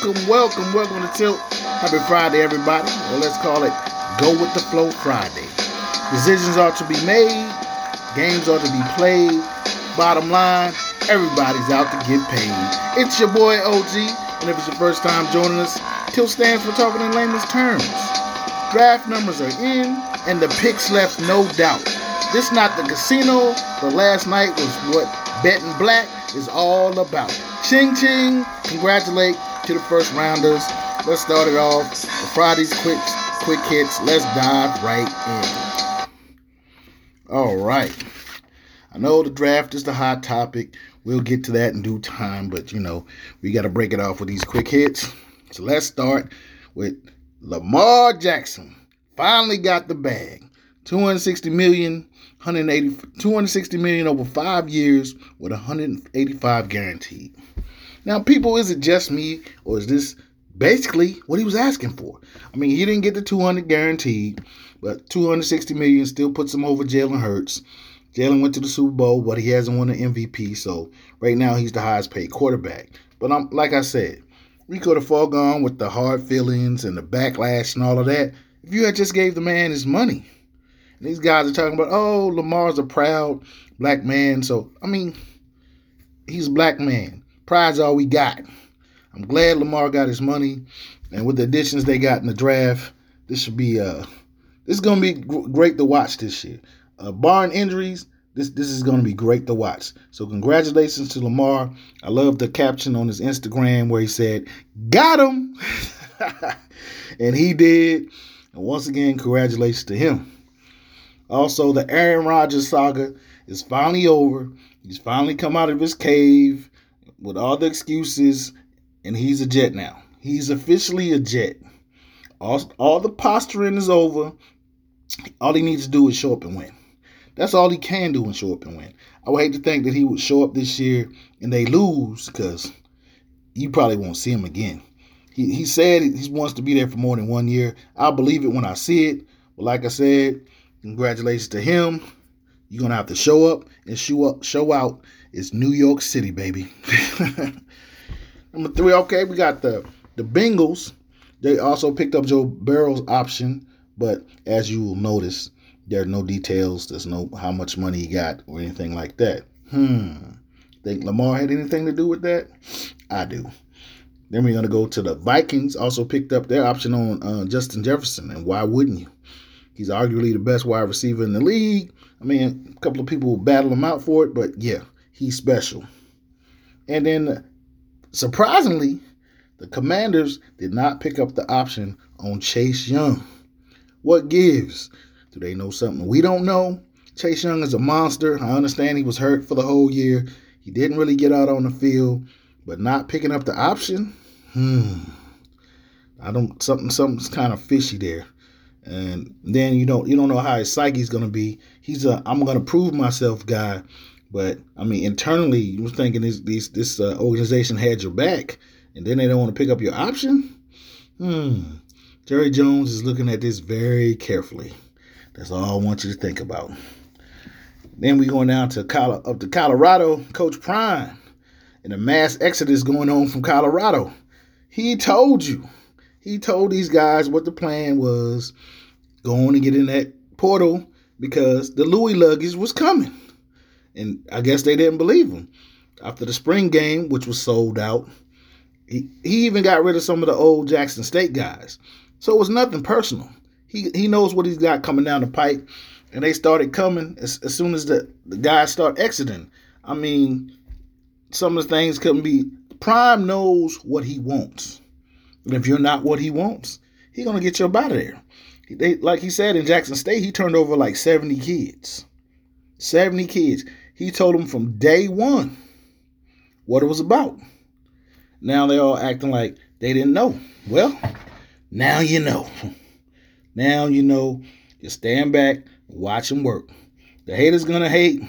Welcome, welcome, welcome to Tilt. Happy Friday, everybody. Well, let's call it Go with the Flow Friday. Decisions are to be made, games are to be played. Bottom line, everybody's out to get paid. It's your boy OG, and if it's your first time joining us, Tilt stands for talking in layman's terms. Draft numbers are in, and the picks left, no doubt. This not the casino, but last night was what betting black is all about. Ching ching! Congratulate to the first rounders. Let's start it off. The Friday's quick quick hits. Let's dive right in. All right. I know the draft is the hot topic. We'll get to that in due time, but you know, we got to break it off with these quick hits. So let's start with Lamar Jackson. Finally got the bag. 260 million 180 260 million over 5 years with 185 guaranteed. Now, people, is it just me or is this basically what he was asking for? I mean, he didn't get the 200 guaranteed, but 260 million still puts him over Jalen Hurts. Jalen went to the Super Bowl, but he hasn't won an MVP, so right now he's the highest paid quarterback. But I'm like I said, we could have foregone with the hard feelings and the backlash and all of that if you had just gave the man his money. And these guys are talking about, oh, Lamar's a proud black man. So, I mean, he's a black man. Pride's all we got. I'm glad Lamar got his money. And with the additions they got in the draft, this should be uh this is gonna be great to watch this year. Uh, barring injuries, this this is gonna be great to watch. So congratulations to Lamar. I love the caption on his Instagram where he said, "Got him," and he did. And once again, congratulations to him. Also, the Aaron Rodgers saga is finally over. He's finally come out of his cave with all the excuses, and he's a Jet now. He's officially a Jet. All, all the posturing is over. All he needs to do is show up and win. That's all he can do and show up and win. I would hate to think that he would show up this year and they lose because you probably won't see him again. He, he said he wants to be there for more than one year. I'll believe it when I see it. But like I said, Congratulations to him. You're gonna have to show up and show up, show out. It's New York City, baby. Number three, okay, we got the the Bengals. They also picked up Joe Burrow's option, but as you will notice, there are no details. There's no how much money he got or anything like that. Hmm. Think Lamar had anything to do with that? I do. Then we're gonna go to the Vikings. Also picked up their option on uh, Justin Jefferson, and why wouldn't you? He's arguably the best wide receiver in the league. I mean, a couple of people will battle him out for it, but yeah, he's special. And then, surprisingly, the Commanders did not pick up the option on Chase Young. What gives? Do they know something we don't know? Chase Young is a monster. I understand he was hurt for the whole year. He didn't really get out on the field, but not picking up the option? Hmm. I don't something something's kind of fishy there and then you don't you don't know how his psyche's gonna be. He's a I'm gonna prove myself guy, but I mean internally you was thinking this this this uh, organization had your back, and then they don't want to pick up your option. Hmm. Jerry Jones is looking at this very carefully. That's all I want you to think about. Then we going down to Colo- up to Colorado, Coach Prime, and a mass exodus going on from Colorado. He told you he told these guys what the plan was going to get in that portal because the Louis luggage was coming. And I guess they didn't believe him. After the spring game, which was sold out, he, he even got rid of some of the old Jackson State guys. So it was nothing personal. He he knows what he's got coming down the pipe. And they started coming as, as soon as the, the guys start exiting. I mean, some of the things couldn't be. Prime knows what he wants. And if you're not what he wants, he's gonna get you up out of there. They, like he said in Jackson State, he turned over like 70 kids. 70 kids. He told them from day one what it was about. Now they're all acting like they didn't know. Well, now you know. Now you know. Just stand back, watch him work. The haters gonna hate.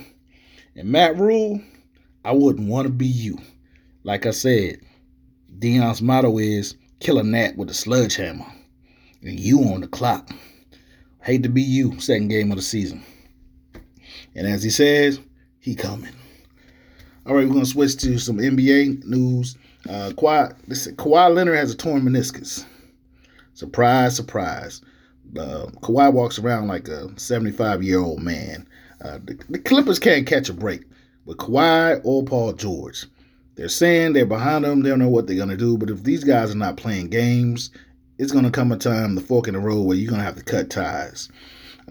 And Matt Rhule, I wouldn't want to be you. Like I said, Deion's motto is kill a gnat with a sledgehammer. And you on the clock. Hate to be you, second game of the season. And as he says, he coming. All right, we're gonna switch to some NBA news. Uh, Kawhi, listen, Kawhi Leonard has a torn meniscus. Surprise, surprise. Uh, Kawhi walks around like a 75 year old man. Uh, the, the, Clippers can't catch a break with Kawhi or Paul George. They're saying they're behind them. They don't know what they're to do. But if these guys are not playing games, it's to come a time, the fork in the road, where you're to have to cut ties.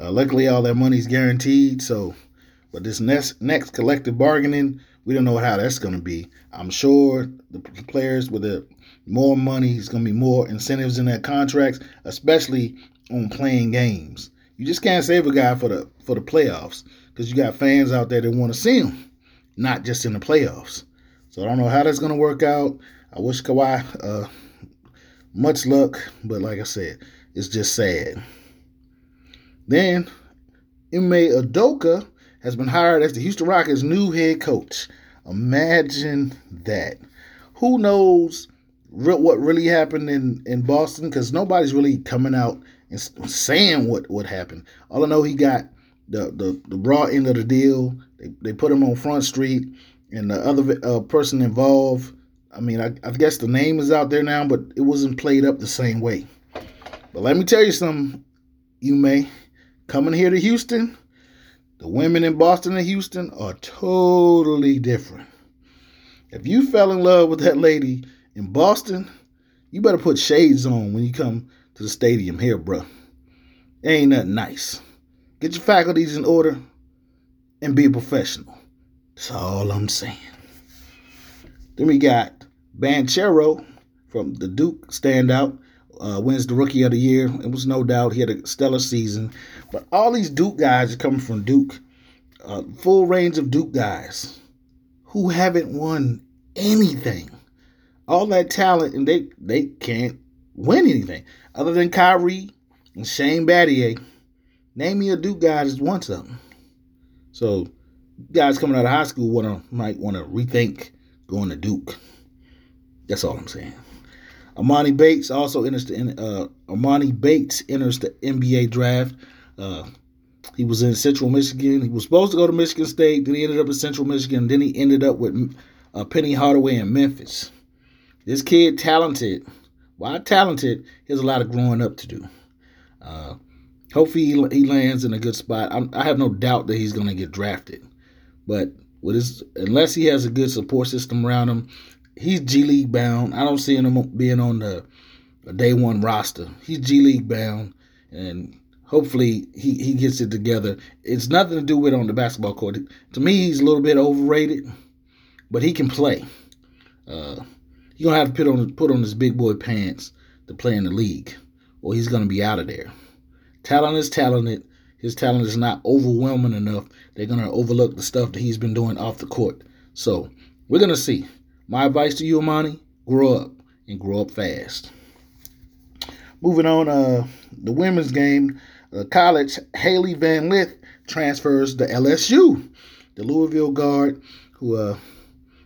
Uh, luckily, all that money's guaranteed. So, but this next next collective bargaining, we don't know how that's going to be. I'm sure the players with the more money is going to be more incentives in their contracts, especially on playing games. You just can't save a guy for the for the playoffs because you got fans out there that want to see him, not just in the playoffs. So I don't know how that's going to work out. I wish Kawhi uh, much luck, but like I said, it's just sad. Then, Ime Udoka has been hired as the Houston Rockets' new head coach. Imagine that. Who knows what really happened in, in Boston? Because nobody's really coming out and saying what, what happened. All I know, he got the, the, the raw end of the deal. They, they put him on Front Street, and the other uh, person involved, I mean, I, I guess the name is out there now, but it wasn't played up the same way. But let me tell you something, you may coming here to Houston, the women in Boston and Houston are totally different. If you fell in love with that lady in Boston, you better put shades on when you come to the stadium here, bro. ain't nothing nice. Get your faculties in order and be a professional. That's all I'm saying. Then we got Banchero from the Duke standout uh, wins the Rookie of the Year. It was no doubt he had a stellar season. But all these Duke guys are coming from Duke, uh, full range of Duke guys who haven't won anything. All that talent, and they they can't win anything other than Kyrie and Shane Battier. Name me a Duke guy that's won something. So, guys coming out of high school wanna might want to rethink going to Duke. That's all I'm saying. Emoni Bates also enters the uh, Emoni Bates enters the NBA draft. Uh, he was in Central Michigan. He was supposed to go to Michigan State. Then he ended up in Central Michigan. Then he ended up with uh, Penny Hardaway in Memphis. This kid, talented. Why talented, he has a lot of growing up to do. Uh, hopefully, he, he, lands in a good spot. I'm, i have no doubt that he's going to get drafted. But with his, unless he has a good support system around him, he's G League bound. I don't see him being on the, day one roster. He's G League bound, and hopefully he, he gets it together. It's nothing to do with on the basketball court. To me, he's a little bit overrated, but he can play. Uh, he's gonna have to put on put on his big boy pants to play in the league, or he's gonna be out of there. Talent is talented. His talent is not overwhelming enough. They're gonna overlook the stuff that he's been doing off the court. So we're gonna see. My advice to you, Emoni, grow up and grow up fast. Moving on, uh, the women's game, uh, college, Hailey Van Lith transfers to LSU. The Louisville guard who uh,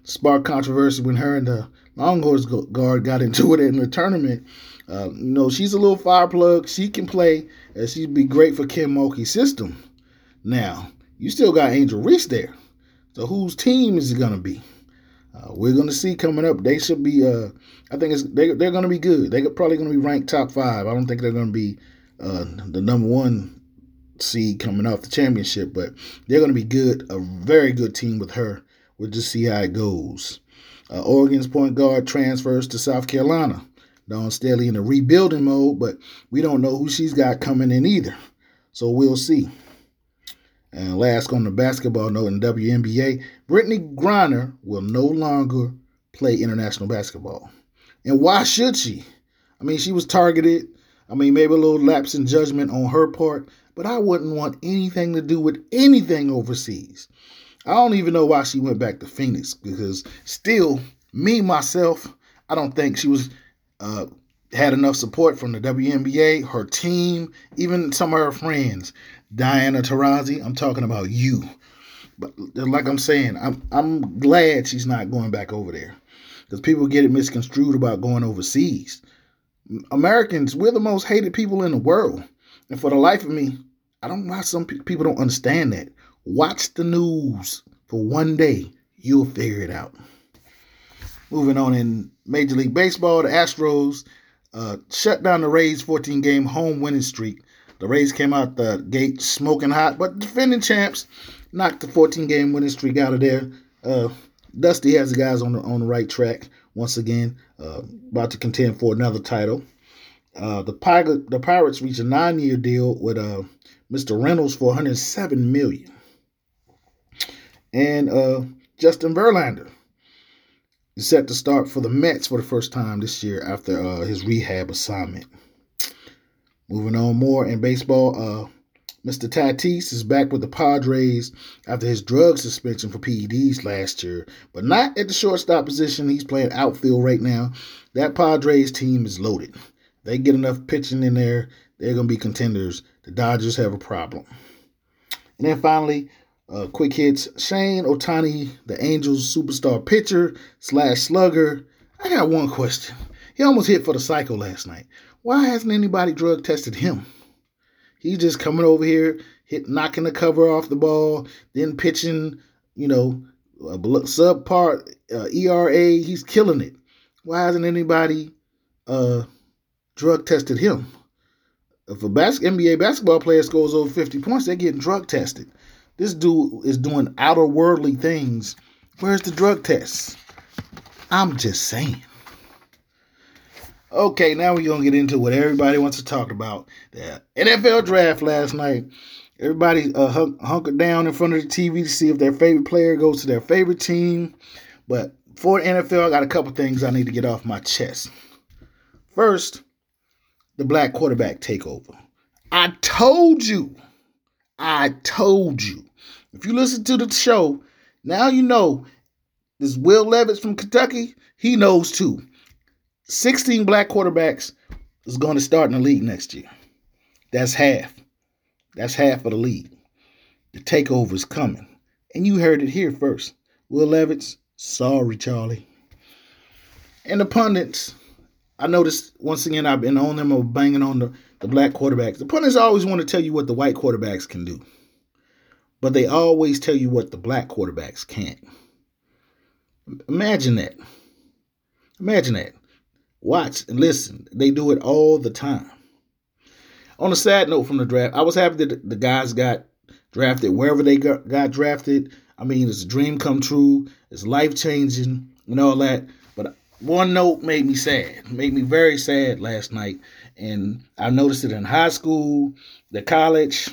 sparked controversy when her and the Longhorns guard got into it in the tournament. Uh, you know, she's a little fire plug. She can play, and she'd be great for Kim Mulkey's system. Now, you still got Angel Reese there. So whose team is it going to be? Uh, we're going to see coming up. They should be. Uh, I think it's they, they're going to be good. They're probably going to be ranked top five. I don't think they're going to be uh, the number one seed coming off the championship, but they're going to be good. A very good team with her. We'll just see how it goes. Uh, Oregon's point guard transfers to South Carolina. Dawn Staley in a rebuilding mode, but we don't know who she's got coming in either. So we'll see. And last on the basketball note in WNBA, Brittney Griner will no longer play international basketball. And why should she? I mean, she was targeted. I mean, maybe a little lapse in judgment on her part, but I wouldn't want anything to do with anything overseas. I don't even know why she went back to Phoenix because still, me myself, I don't think she was uh, had enough support from the WNBA, her team, even some of her friends. Diana Taurasi, I'm talking about you. But like I'm saying, I'm I'm glad she's not going back over there because people get it misconstrued about going overseas. Americans, we're the most hated people in the world, and for the life of me, I don't know why some people don't understand that. Watch the news for one day, you'll figure it out. Moving on in Major League Baseball, the Astros uh, shut down the Rays' 14 game home winning streak. The Rays came out the gate smoking hot, but defending champs knocked the 14 game winning streak out of there. Uh, Dusty has the guys on the on the right track once again, uh, about to contend for another title. Uh, the Pirates the Pirates reached a nine year deal with uh, Mr. Reynolds for 107 million, and uh, Justin Verlander set to start for the Mets for the first time this year after uh, his rehab assignment. Moving on more in baseball, uh, Mr. Tatis is back with the Padres after his drug suspension for PEDs last year, but not at the shortstop position. He's playing outfield right now. That Padres team is loaded. They get enough pitching in there, they're going to be contenders. The Dodgers have a problem. And then finally, uh, quick hits. Shane Ohtani, the Angels superstar pitcher slash slugger. I got one question. He almost hit for the cycle last night. Why hasn't anybody drug tested him? He's just coming over here, hit knocking the cover off the ball, then pitching, you know, a subpar uh, ERA. He's killing it. Why hasn't anybody uh, drug tested him? If a bas- NBA basketball player scores over 50 points, they're getting drug tested. This dude is doing outer worldly things. Where's the drug tests? I'm just saying. Okay, now we're gonna get into what everybody wants to talk about. The NFL draft last night. Everybody uh, hunk- hunkered down in front of the TV to see if their favorite player goes to their favorite team. But for the NFL, I got a couple things I need to get off my chest. First, the black quarterback takeover. I told you. I told you. If you listen to the show, now you know this Will Levis from Kentucky, he knows too. 16 black quarterbacks is going to start in the league next year. That's half. That's half of the league. The takeover is coming. And you heard it here first. Will Levis, sorry, Charlie. And the pundits, I noticed once again, I've been on them of banging on the, the black quarterbacks. The pundits always want to tell you what the white quarterbacks can do, but they always tell you what the black quarterbacks can't. Imagine that. Imagine that. Watch and listen. They do it all the time. On a sad note from the draft, I was happy that the guys got drafted wherever they got, got drafted. I mean, it's a dream come true. It's life changing and all that. But one note made me sad, made me very sad last night. And I noticed it in high school, the college,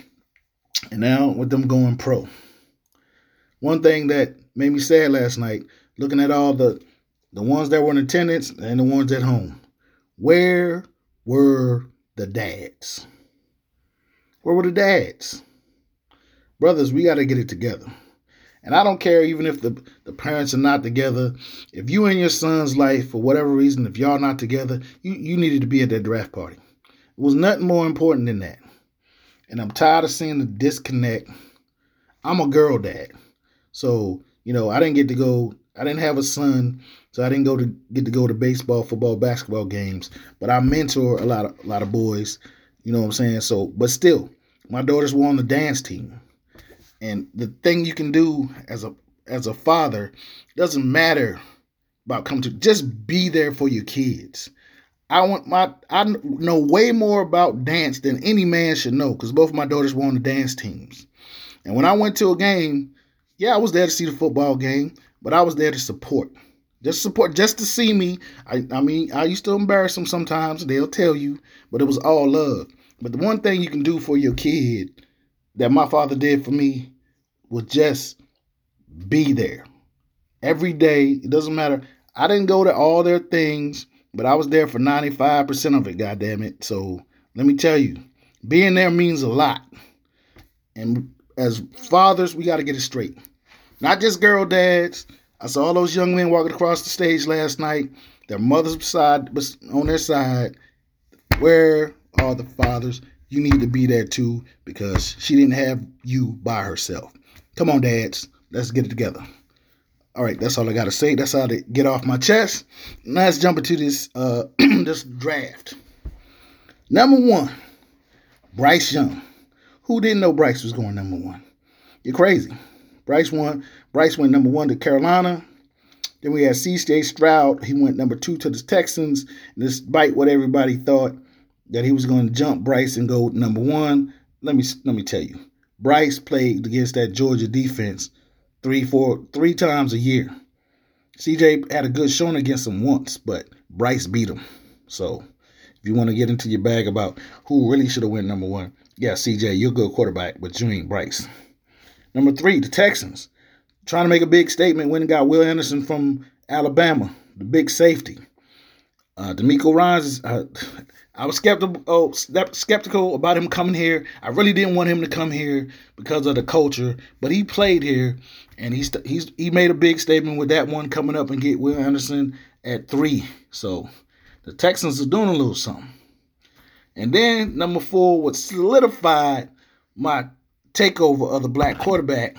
and now with them going pro. One thing that made me sad last night, looking at all the the ones that were in attendance and the ones at home. Where were the dads? Where were the dads? Brothers, we got to get it together. And I don't care even if the, the parents are not together. If you and your son's life, for whatever reason, if y'all not together, you, you needed to be at that draft party. It was nothing more important than that. And I'm tired of seeing the disconnect. I'm a girl dad. So, you know, I didn't get to go, I didn't have a son so I didn't go to get to go to baseball, football, basketball games, but I mentor a lot of a lot of boys. You know what I'm saying? So, but still, my daughters were on the dance team, and the thing you can do as a as a father doesn't matter about coming to just be there for your kids. I want my I know way more about dance than any man should know because both of my daughters were on the dance teams. And when I went to a game, yeah, I was there to see the football game, but I was there to support. Just support, just to see me. I, I mean, I used to embarrass them sometimes. They'll tell you, but it was all love. But the one thing you can do for your kid that my father did for me was just be there every day. It doesn't matter. I didn't go to all their things, but I was there for 95% of it, God damn it. So let me tell you, being there means a lot. And as fathers, we got to get it straight. Not just girl dads, I saw all those young men walking across the stage last night. Their mothers beside on their side. Where are the fathers? You need to be there too because she didn't have you by herself. Come on, dads. Let's get it together. All right, that's all I gotta say. That's how to get off my chest. Now let's jump into this uh this draft. Number one, Bryce Young. Who didn't know Bryce was going number one? You're crazy. Bryce won. Bryce went number one to Carolina. Then we had C.J. Stroud. He went number two to the Texans, despite what everybody thought that he was going to jump Bryce and go number one. Let me let me tell you, Bryce played against that Georgia defense three, four, three times a year. CJ had a good showing against him once, but Bryce beat him. So if you want to get into your bag about who really should have went number one, yeah, CJ, you're a good quarterback, but you ain't Bryce. Number three, the Texans. Trying to make a big statement when got Will Anderson from Alabama, the big safety. Uh, DeMeco Ryans, uh, I was skeptical, oh, skeptical about him coming here. I really didn't want him to come here because of the culture, but he played here, and he's he's he made a big statement with that one coming up and get Will Anderson at three. So the Texans are doing a little something. And then number four, what solidified my takeover of the black quarterback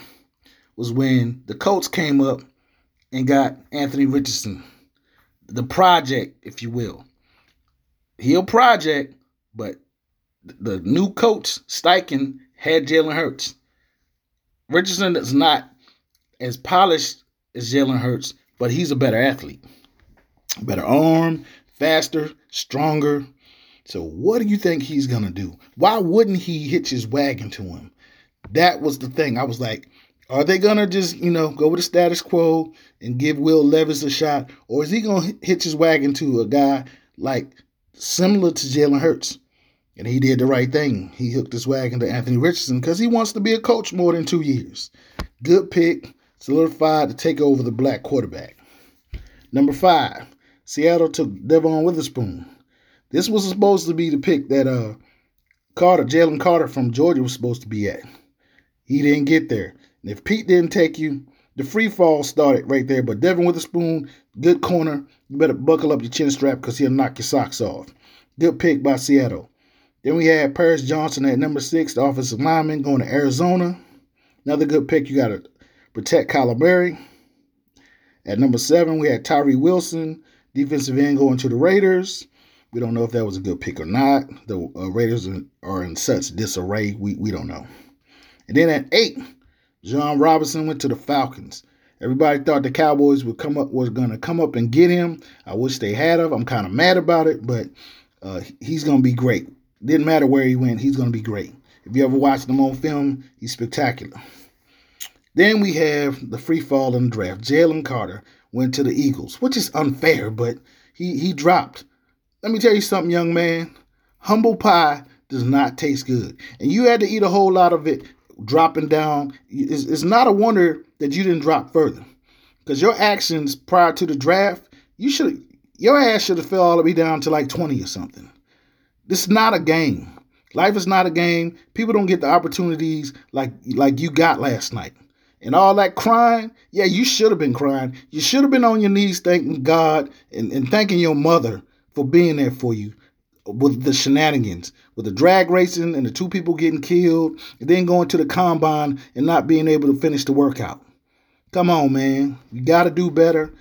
was when the Colts came up and got Anthony Richardson, the project, if you will. He a project, but the new coach, Steichen, had Jalen Hurts. Richardson is not as polished as Jalen Hurts, but he's a better athlete. Better arm, faster, stronger. So what do you think he's gonna do? Why wouldn't he hitch his wagon to him? That was the thing. I was like, are they gonna just, you know, go with the status quo and give Will Levis a shot? Or is he gonna hitch his wagon to a guy like similar to Jalen Hurts? And he did the right thing. He hooked his wagon to Anthony Richardson because he wants to be a coach more than two years. Good pick, solidified to take over the black quarterback. Number five, Seattle took Devon Witherspoon. This was supposed to be the pick that uh Carter, Jalen Carter from Georgia was supposed to be at. He didn't get there. And if Pete didn't take you, the free fall started right there. But Devon Witherspoon, good corner. You better buckle up your chin strap because he'll knock your socks off. Good pick by Seattle. Then we had Paris Johnson at number six, the offensive lineman, going to Arizona. Another good pick. You got to protect Kyler Murray. At number seven, we had Tyree Wilson, defensive end, going to the Raiders. We don't know if that was a good pick or not. The uh, Raiders are in such disarray. We, we don't know. And then at eight, John Robinson went to the Falcons. Everybody thought the Cowboys would come up was gonna come up and get him. I wish they had him. I'm kind of mad about it, but uh, he's gonna be great. Didn't matter where he went, he's gonna be great. If you ever watched him on film, he's spectacular. Then we have the free fall in the draft. Jalen Carter went to the Eagles, which is unfair, but he he dropped. Let me tell you something, young man. Humble pie does not taste good, and you had to eat a whole lot of it dropping down. It's, it's not a wonder that you didn't drop further, because your actions prior to the draft, you should your ass should have fell all the way down to like 20 or something. This is not a game. Life is not a game. People don't get the opportunities like like you got last night. And all that crying, yeah, you should have been crying. You should have been on your knees thanking God and, and thanking your mother for being there for you with the shenanigans, with the drag racing and the two people getting killed, and then going to the combine and not being able to finish the workout. Come on, man. You got to do better.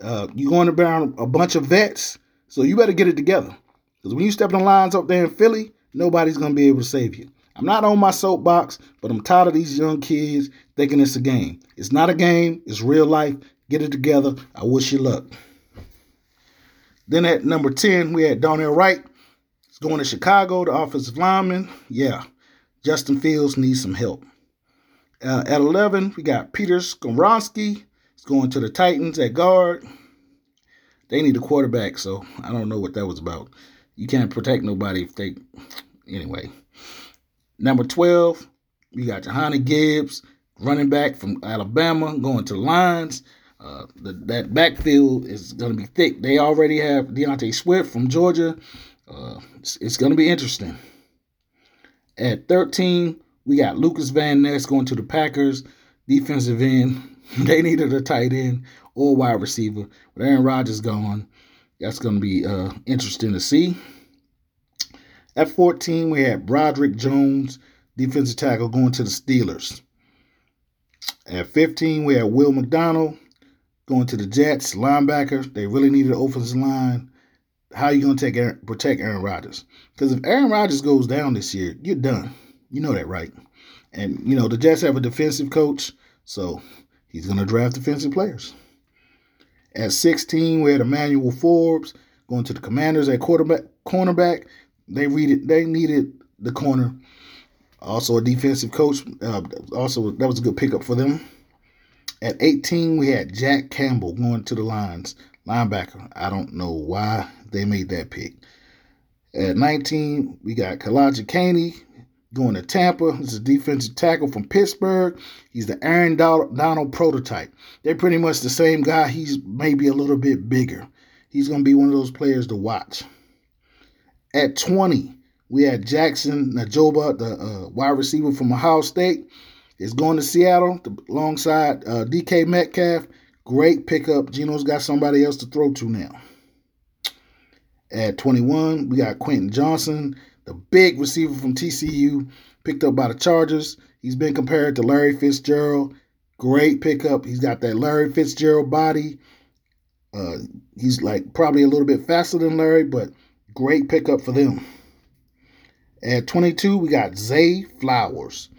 Uh, you're going around a bunch of vets, so you better get it together. Because when you step in the lines up there in Philly, nobody's going to be able to save you. I'm not on my soapbox, but I'm tired of these young kids thinking it's a game. It's not a game, it's real life. Get it together. I wish you luck. Then at number 10, we had Darnell Wright. He's going to Chicago, the offensive lineman. Yeah, Justin Fields needs some help. Uh, at 11, we got Peter Skoronski. He's going to the Titans at guard. They need a quarterback, so I don't know what that was about. You can't protect nobody if they. Anyway. Number 12, we got Johanna Gibbs, running back from Alabama, going to the Lions. Uh, the, that backfield is going to be thick. They already have D'Andre Swift from Georgia. It's, it's going to be interesting. At 13, we got Lucas Van Ness going to the Packers, defensive end. they needed a tight end or wide receiver. With Aaron Rodgers gone, that's going to be uh, interesting to see. At 14, we had Broderick Jones, defensive tackle, going to the Steelers. At 15, we had Will McDonald going to the Jets, linebacker. They really needed an offensive line how are you going to take Aaron, protect Aaron Rodgers? Because if Aaron Rodgers goes down this year, you're done. You know that, right? And, you know, the Jets have a defensive coach, so he's going to draft defensive players. At 16, we had Emmanuel Forbes going to the Commanders at quarterback cornerback. They it. They needed the corner. Also a defensive coach. Uh, also that was a good pickup for them. At 18, we had Jack Campbell going to the lines, linebacker. I don't know why they made that pick. At 19, we got Calijah Kancey going to Tampa. He's a defensive tackle from Pittsburgh. He's the Aaron Donald prototype. They're pretty much the same guy. He's maybe a little bit bigger. He's going to be one of those players to watch. At 20, we had Jackson Najoba, the uh, wide receiver from Ohio State, is going to Seattle alongside uh, DK Metcalf. Great pickup. Geno's got somebody else to throw to now. At 21, we got Quentin Johnston, the big receiver from TCU, picked up by the Chargers. He's been compared to Larry Fitzgerald. Great pickup. He's got that Larry Fitzgerald body. Uh, he's like probably a little bit faster than Larry, but great pickup for them. At 22, we got Zay Flowers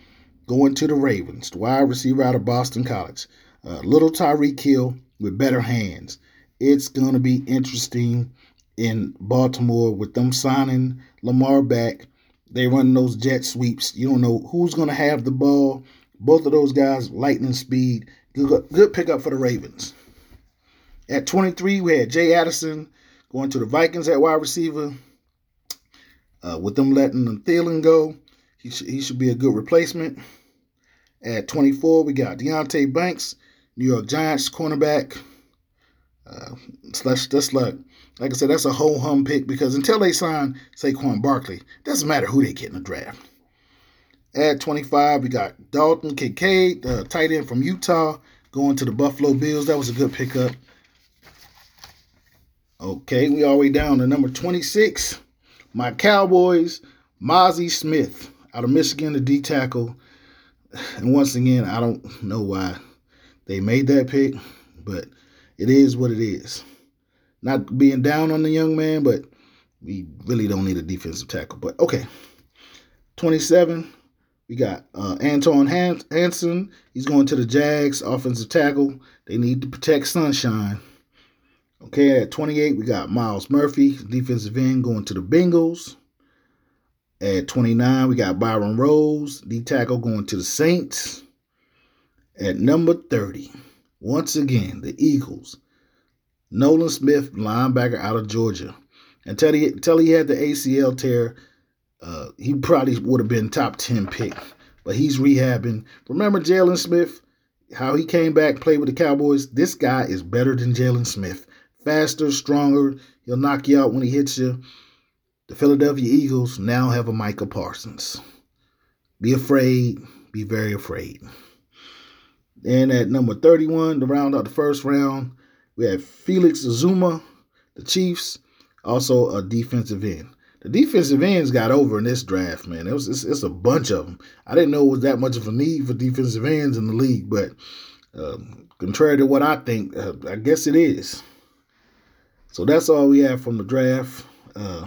going to the Ravens, the wide receiver out of Boston College. Uh, little Tyreek Hill with better hands. It's going to be interesting in Baltimore with them signing Lamar back. They run those jet sweeps. You don't know who's going to have the ball. Both of those guys, lightning speed. Good, good pickup for the Ravens. At 23, we had Jay Addison going to the Vikings at wide receiver. Uh, with them letting the Thielen go, he, sh- he should be a good replacement. At 24, we got Deonte Banks, New York Giants cornerback. Uh, that's, that's like like I said, that's a whole hum pick because until they sign Saquon Barkley, doesn't matter who they get in the draft. At 25, we got Dalton Kincaid, the tight end from Utah, going to the Buffalo Bills. That was a good pickup. Okay, we all the way down to number 26. My Cowboys, Mazi Smith out of Michigan, the D tackle. And once again, I don't know why they made that pick, but it is what it is. Not being down on the young man, but we really don't need a defensive tackle. But okay. 27, we got uh, Anton Hanson. He's going to the Jags, offensive tackle. They need to protect Sunshine. Okay, at 28, we got Myles Murphy, defensive end, going to the Bengals. At 29, we got Byron Rose, D tackle, going to the Saints. At number 30, once again, the Eagles. Nolan Smith, linebacker out of Georgia. Until he, until he had the ACL tear, uh, he probably would have been top 10 pick. But he's rehabbing. Remember Jaylon Smith, how he came back, played with the Cowboys? This guy is better than Jaylon Smith. Faster, stronger. He'll knock you out when he hits you. The Philadelphia Eagles now have a Micah Parsons. Be afraid. Be very afraid. And at number 31, to round out the first round, we had Felix Uzomah, the Chiefs, also a defensive end. The defensive ends got over in this draft, man. It was it's, it's a bunch of them. I didn't know it was that much of a need for defensive ends in the league, but uh, contrary to what I think, uh, I guess it is. So that's all we have from the draft. Uh,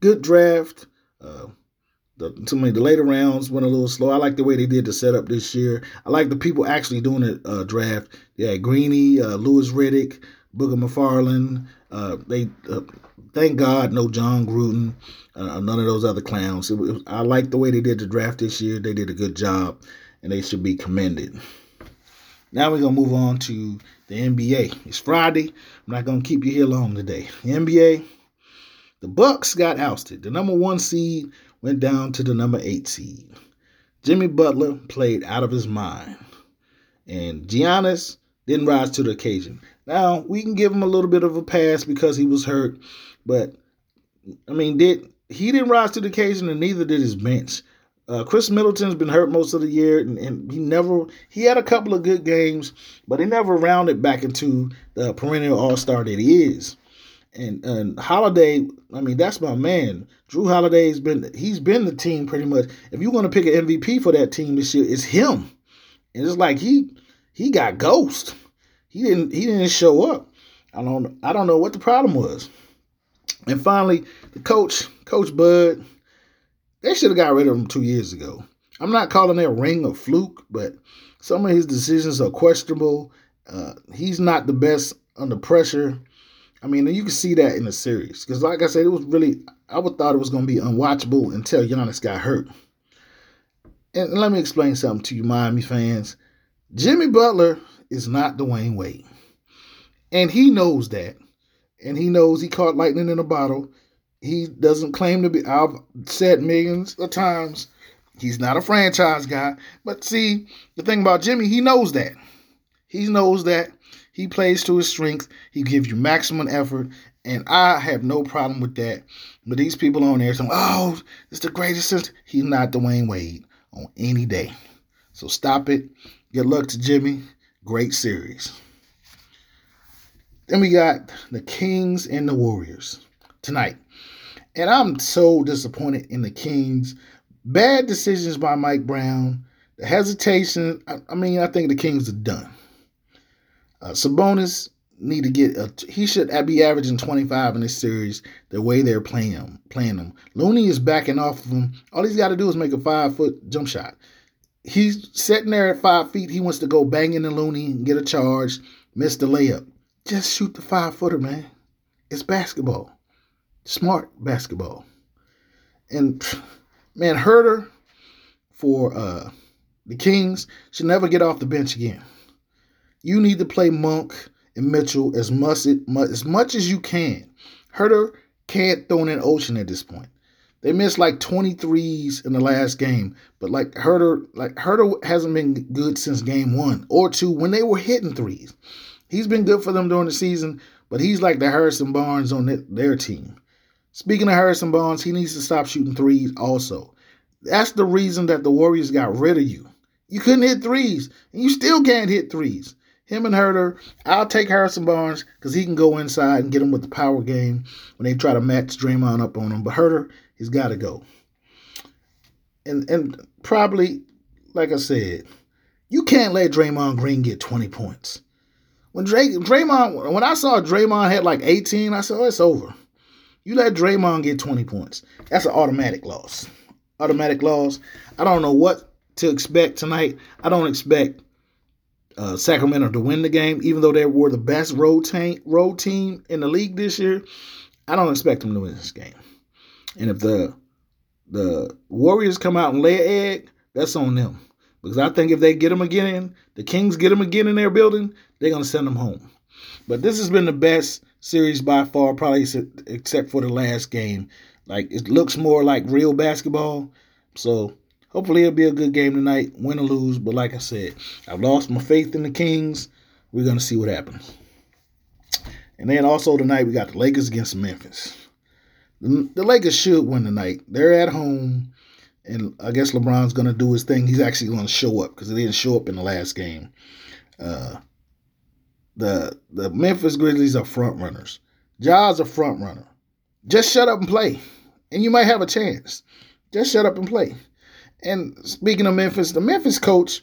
good draft. The, me, the later rounds went a little slow. I like the way they did the setup this year. I like the people actually doing the uh, draft. Yeah, Greeny, uh, Louis Riddick, Booger McFarland. Uh, they uh, thank God no Jon Gruden, uh, none of those other clowns. It, it, I like the way they did the draft this year. They did a good job, and they should be commended. Now we're gonna move on to the NBA. It's Friday. I'm not gonna keep you here long today. The NBA. The Bucks got ousted. The number one seed went down to the number eight seed. Jimmy Butler played out of his mind. And Giannis didn't rise to the occasion. Now, we can give him a little bit of a pass because he was hurt, but I mean, did he didn't rise to the occasion and neither did his bench. Uh, Khris Middleton's been hurt most of the year, and, and, he never he had a couple of good games, but he never rounded back into the perennial All Star that he is and and Holiday, I mean, that's my man. Jrue Holiday's been he's been the team pretty much. If you want to pick an MVP for that team this year, it's him. And it's like he he got ghost. He didn't he didn't show up. I don't I don't know what the problem was. And finally, the coach, Coach Bud, they should have got rid of him two years ago. I'm not calling that ring a fluke, but some of his decisions are questionable. Uh, he's not the best under pressure. I mean, you can see that in the series because, like I said, it was really I would thought it was going to be unwatchable until Giannis got hurt. And let me explain something to you, Miami fans. Jimmy Butler is not Dwyane Wade, and he knows that, and he knows he caught lightning in a bottle. He doesn't claim to be. I've said millions of times he's not a franchise guy, but see the thing about Jimmy, he knows that. He knows that he plays to his strength. He gives you maximum effort, and I have no problem with that. But these people on there saying, "Oh, it's the greatest since," he's not Dwyane Wade on any day. So stop it. Good luck to Jimmy. Great series. Then we got the Kings and the Warriors tonight. And I'm so disappointed in the Kings. Bad decisions by Mike Brown. The hesitation. I, I mean, I think the Kings are done. Uh, Sabonis need to get a, he should be averaging 25 in this series the way they're playing him playing him. Looney is backing off of him. All he's got to do is make a five foot jump shot. He's sitting there at five feet. He wants to go banging the looney and get a charge miss the layup. Just shoot the five footer man. It's basketball. Smart basketball. And man Huerter for uh the kings should never get off the bench again you need to play monk and Mitchell as much as much as you can. Huerter can't throw in an ocean at this point. They missed like 23s in the last game, but like Huerter, like Huerter hasn't been good since game one or two when they were hitting threes. He's been good for them during the season, but he's like the Harrison Barnes on their team. Speaking of Harrison Barnes, he needs to stop shooting threes also. That's the reason that the Warriors got rid of you. You couldn't hit threes, and you still can't hit threes. Him and Huerter. I'll take Harrison Barnes because he can go inside and get him with the power game when they try to match Draymond up on him. But Huerter, he's got to go. And and probably, like I said, you can't let Draymond Green get 20 points. When Dray, Draymond, when I saw Draymond had like 18, I said, oh, it's over. You let Draymond get 20 points. That's an automatic loss. Automatic loss. I don't know what to expect tonight. I don't expect uh, Sacramento to win the game, even though they were the best road, team, road team in the league this year. I don't expect them to win this game. And if the the Warriors come out and lay an egg, that's on them. Because I think if they get them again, the Kings get them again in their building, they're going to send them home. But this has been the best series by far, probably except for the last game. Like it looks more like real basketball. So Hopefully it'll be a good game tonight, win or lose. But like I said, I've lost my faith in the Kings. We're gonna see what happens. And then also tonight we got the Lakers against Memphis. The, Lakers should win tonight. They're at home, and I guess LeBron's gonna do his thing. He's actually gonna show up because he didn't show up in the last game. Uh, the the Memphis Grizzlies are front runners. Ja's a front runner. Just shut up and play, and you might have a chance. Just shut up and play. And speaking of Memphis, the Memphis coach,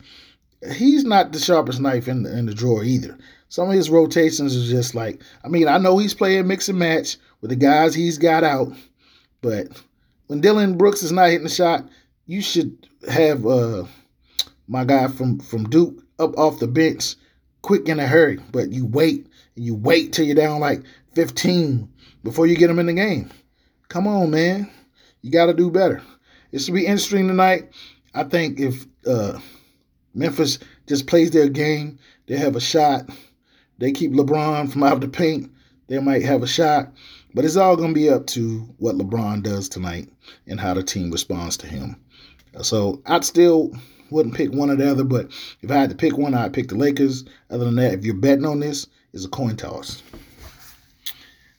he's not the sharpest knife in the, in the drawer either. Some of his rotations are just like, I mean, I know he's playing mix and match with the guys he's got out, but when Dillon Brooks is not hitting the shot, you should have uh, my guy from from Duke up off the bench quick in a hurry. But you wait and you wait till you're down like 15 before you get him in the game. Come on, man. You got to do better. It should be interesting tonight. I think if uh, Memphis just plays their game, they have a shot. They keep LeBron from out of the paint, they might have a shot. But it's all going to be up to what LeBron does tonight and how the team responds to him. So I'd still wouldn't pick one or the other, but if I had to pick one, I'd pick the Lakers. Other than that, if you're betting on this, it's a coin toss.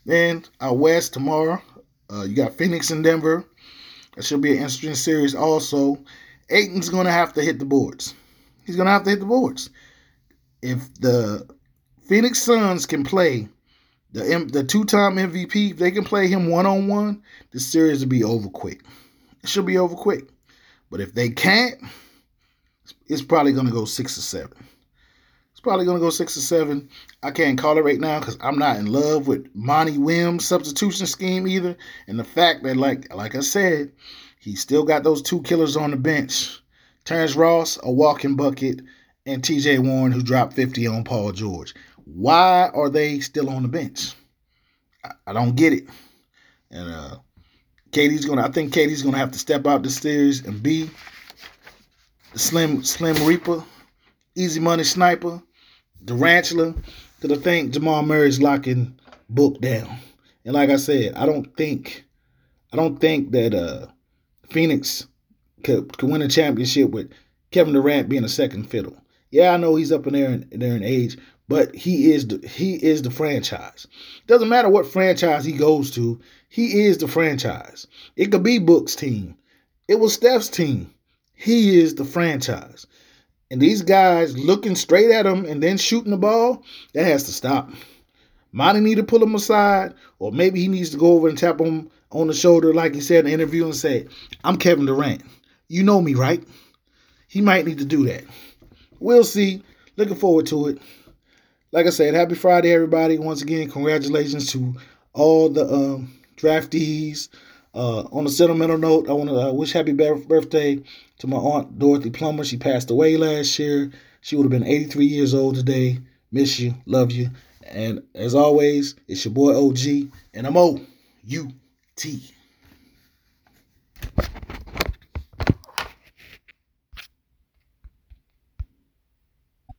Then out west tomorrow, uh, you got Phoenix and Denver. It should be an interesting series also. Ayton's going to have to hit the boards. He's going to have to hit the boards. If the Phoenix Suns can play the the two-time MVP, if they can play him one-on-one, the series will be over quick. It should be over quick. But if they can't, it's probably going to go 6 or 7 probably to go six or seven. I can't call it right now because I'm not in love with Monty Williams' substitution scheme either. And the fact that, like, like I said, he still got those two killers on the bench. Terrence Ross, a walking bucket, and TJ Warren, who dropped 50 on Paul George. Why are they still on the bench? I, I don't get it. And uh KD's gonna I think KD's gonna have to step out the series and be the slim slim reaper, easy money sniper, the ranchler. Cause I think Jamal Murray's locking book down. And like I said, I don't think I don't think that uh Phoenix could, could win a championship with Kevin Durant being a second fiddle. Yeah, I know he's up in there in, there in age, but he is the, he is the franchise. Doesn't matter what franchise he goes to, he is the franchise. It could be Book's team. It was Steph's team. He is the franchise. And these guys looking straight at him and then shooting the ball, that has to stop. Monty need to pull him aside, or maybe he needs to go over and tap him on the shoulder, like he said in the interview, and say, I'm Kevin Durant. You know me, right? He might need to do that. We'll see. Looking forward to it. Like I said, happy Friday, everybody. Once again, congratulations to all the um, draftees. Uh, on a sentimental note, I want to uh, wish happy birthday to my aunt Dorothy Plummer. She passed away last year. She would have been 83 years old today. Miss you, love you. And as always, it's your boy OG, and I'm O U T.